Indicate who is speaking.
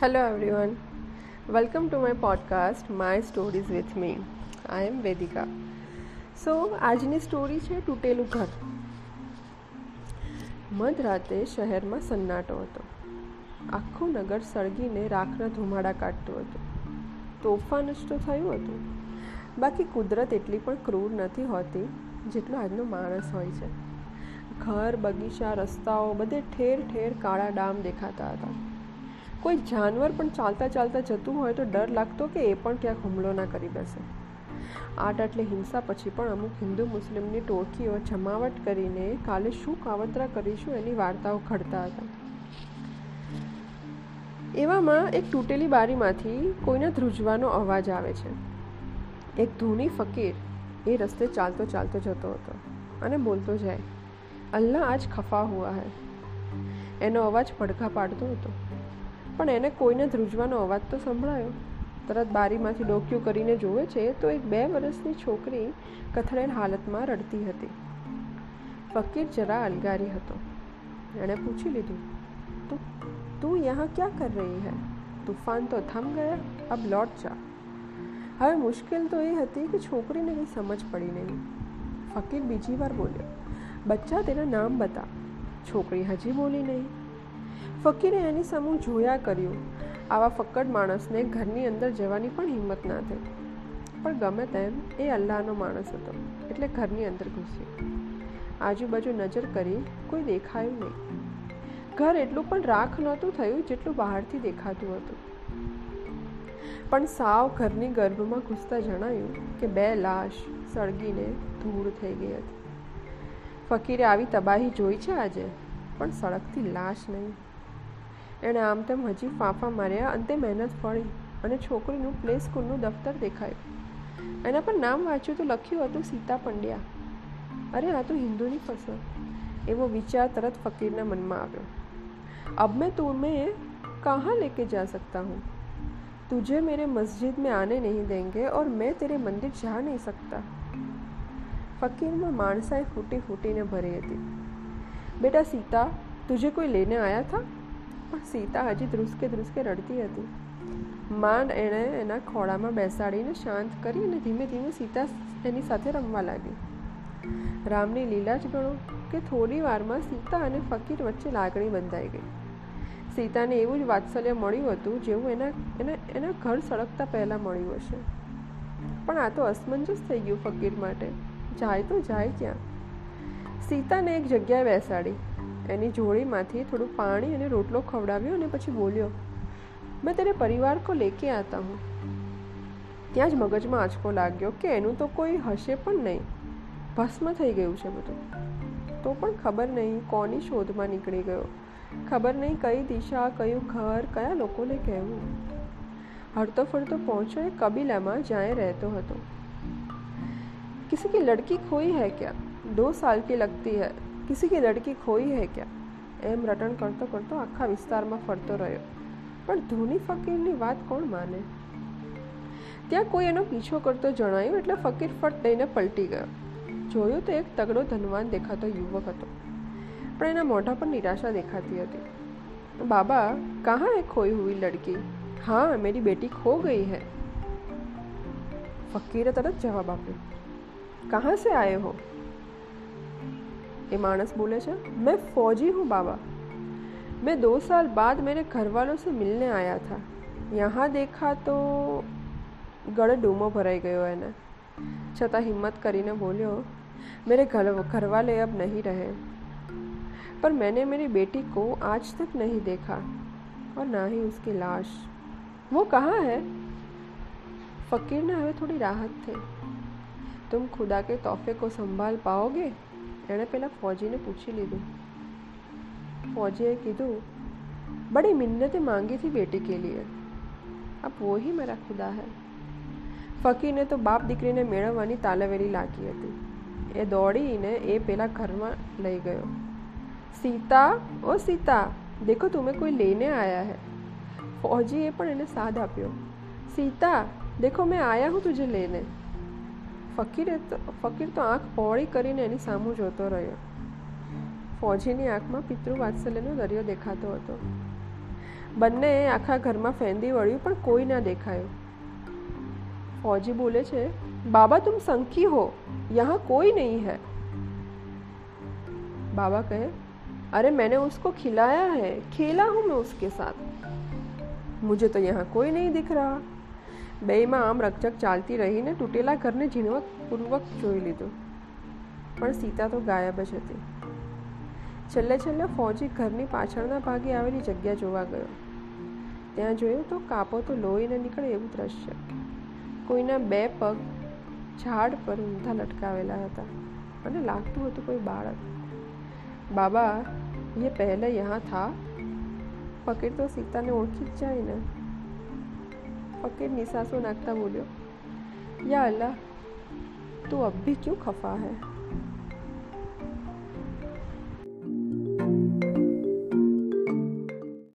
Speaker 1: Hello, everyone. Welcome to my podcast, My Stories with me. I am Vedika. સો આજની story છે, તૂટેલું ઘર મધરાતે શહેરમાં સન્નાટો હતો આખું નગર સળગીને રાખના ધુમાડા કાઢતું હતું તોફાન જ તો થયું હતું બાકી કુદરત એટલી પણ ક્રૂર નથી હોતી, જેટલો આજનો માણસ હોય છે ઘર, બગીચા, રસ્તાઓ બધે ઠેર ઠેર કાળા ડામ દેખાતા હતા કોઈ જાનવર પણ ચાલતા ચાલતા જતું હોય તો ડર લાગતો કે એ પણ ક્યાંક હુમલો ના કરી બેસે. આટ આટલી હિંસા પછી પણ અમુક હિન્દુ મુસ્લિમની ટોળકીઓ જમાવટ કરીને કાલે શું કાવતરા કરીશું એની વાર્તાઓ ઘડતા હતા. એવામાં એક તૂટેલી બારીમાંથી કોઈના ધ્રુજવાનો અવાજ આવે છે. એક ધૂની ફકીર એ રસ્તે ચાલતો ચાલતો જતો હતો અને બોલતો જાય, અલ્લાહ આજ ખફા હુઆ હૈ. એનો અવાજ પડઘા પાડતો હતો. પણ એને કોઈને ધ્રુજવાનો અવાજ તો સંભળાયો. તરત બારીમાંથી ડોક્યું કરીને જોવે છે તો એક બે વર્ષની છોકરી કથળેલ હાલતમાં રડતી હતી. ફકીર જરા અલગારી હતો. એણે પૂછી લીધું, તો, તું યહાં ક્યાં કર રહી હૈ? તૂફાન તો થમ ગયા, અબ લौट જા. હવે મુશ્કેલ તો એ હતી કે છોકરીને કંઈ સમજ પડી નહીં. ફકીર બીજી વાર બોલ્યો, બચ્ચા, તેના નામ બતા. છોકરી હજી બોલી નહીં. ફકીરે એની સામું જોયા કર્યું. આવા ફક્કડ માણસને ઘરની અંદર જવાની પણ હિંમત ના થઈ. પણ ગમે તેમ એ અલ્લાહનો માણસ હતો, એટલે ઘરની અંદર ઘૂસ્યો. આજુબાજુ નજર કરી કોઈ દેખાયું નહીં. ઘર એટલું પણ રાખ નહોતું થયું જેટલું બહારથી દેખાતું હતું. પણ સાવ ઘરની ગર્ભમાં ઘૂસતા જણાયું કે બે લાશ સળગીને ધૂળ થઈ ગઈ હતી. ફકીરે આવી તબાહી જોઈ છે આજે, પણ સળગતી લાશ નહીં. એણે આમ તેમ હજી ફાંફા માર્યા અંતે મહેનત ફળી અને છોકરીનું પ્લે સ્કૂલનું દફતર દેખાયું એના પર નામ વાંચ્યું તો લખ્યું હતું સીતા પંડ્યા અરે આ તો હિન્દુની ફસલ એવો વિચાર તરત ફકીરના મનમાં આવ્યો અબ મેં તુમે કહાં લેકે જા સકતા હું तुझे मेरे मस्जिद में आने नहीं देंगे और मैं तेरे મંદિર જા નહીં શકતા ફકીરમાં માણસાએ ફૂટી ફૂટીને ભરી હતી બેટા સીતા તુજે કોઈ લેને આયા થા પણ સીતા હજી ધ્રુસકે ધ્રુસકે રડતી હતી. માંડ એણે એના ખોળામાં બેસાડીને શાંત કરી અને ધીમે ધીમે સીતા એની સાથે રમવા લાગી. રામની લીલા જ ગણો કે થોડી વારમાં સીતા અને ફકીર વચ્ચે લાગણી બંધાઈ ગઈ. સીતાને એવું જ વાત્સલ્ય મળ્યું હતું જેવું એના એના એના ઘર સળગતા પહેલાં મળ્યું હશે. પણ આ તો અસમંજસ થઈ ગયું ફકીર માટે. જાય તો જાય ક્યાં? સીતાને એક જગ્યાએ બેસાડી. એની જોડીમાંથી થોડું પાણી અને રોટલો ખવડાવ્યો અને પછી બોલ્યો, મેં તેને પરિવાર કો લેકે આતા હું. ત્યાં જ મગજમાં આંચકો લાગ્યો કે એનું તો કોઈ હશે પણ નહીં. ભસ્મ થઈ ગયું છે બધું. તો પણ ખબર નહીં કોની શોધમાં નીકળી ગયો. ખબર નહીં કઈ દિશા, કયું ઘર, કયા લોકોને કહેવું. હડતો ફરતો પહોંચ્યો એ કબીલામાં જ્યાં રહેતો હતો. કિસી કી લડકી ખોઈ હૈ ક્યા? દો સાલ કી લગતી હૈ. કિસી કે લડકી ખોઈ હે ક્યાં એમ રટણ કરતો કરતો આખા વિસ્તારમાં ફરતો રહ્યો પણ ધોની ફકીરની વાત કોણ માને ત્યાં કોઈ એનો પીછો કરતો જણાયું એટલે ફકીર ફટ દઈને પલટી ગયો. જોયું તો એક તગડો ધનવાન દેખાતો યુવક હતો. પણ એના મોઢા પર નિરાશા દેખાતી હતી. બાબા, કહા હે ખોઈ હુઈ લડકી? હા, મેરી બેટી ખો ગઈ હૈ. ફકીરે તરત જવાબ આપ્યો. કહા સે આયે હો? ये मानस बोले छे मैं फौजी हूँ बाबा मैं दो साल बाद मेरे घर वालों से मिलने आया था यहाँ देखा तो ગળે ડૂમો ભરાઈ ગયો એને છતાં હિમ્મત કરીને બોલ્યો मेरे घर घर वाले अब नहीं रहे पर मैंने मेरी बेटी को आज तक नहीं देखा और ना ही उसकी लाश वो कहाँ है फ़कीर ने हमें थोड़ी राहत थे तुम खुदा के तोहफे को संभाल पाओगे એણે પહેલાં ફોજીને પૂછી લીધું. फौजी કીધું बड़ी मिन्नतें मांगी थी बेटी के लिए अब वो ही मेरा खुदा है તો બાપ દીકરીને મેળવવાની તાલવેલી લાગી હતી. એ દોડીને એ પેલા ઘરમાં લઈ ગયો. સીતા, ઓ સીતા, દેખો તુમે કોઈ લઈને આયા હે. ફોજીએ પણ એને સાથ આપ્યો. સીતા, દેખો મેં આયા હું તુજે લઈને. ફકીરે ફકીર તો આંખ પહોળી કરીને એની સામું જોતો રહ્યો. ફોજીની આંખમાં પિતૃ પિતૃવાત્સલ્યનો દરિયો દેખાતો હતો. બંને આખા ઘરમાં ફેંદી વળ્યું પણ કોઈ ના દેખાયું. ફોજી બોલે છે, બાબા, તુમ સંકી હો. યહાં કોઈ નહીં હૈ. બાબા કહે, અરે, મેને ઉસકો ખિલાયા है ખેલા હું મેં उसके સાથ. मुझे तो यहाँ कोई नहीं दिख रहा બેયમાં આમ રકઝક ચાલતી રહીને તૂટેલા ઘરને ઝીણવકપૂર્વક જોઈ લીધું. પણ સીતા તો ગાયબ જ હતી. છેલ્લે છેલ્લે ફૌજી ઘરની પાછળના ભાગે આવેલી જગ્યા જોવા ગયો. ત્યાં જોયું તો કાપો તો લોહીને નીકળે એવું દ્રશ્ય. કોઈના બે પગ ઝાડ પર ઊંધા લટકાવેલા હતા અને લાગતું હતું કોઈ બાળક. બાબા, યે પહેલે યહાં થા? પકડ તો સીતાને ઓળખી જ જાય ને. ફકીર નિસાસો નાખતા બોલ્યો યા અલ્લાહ તું અબ ભી ક્यों ખફા है?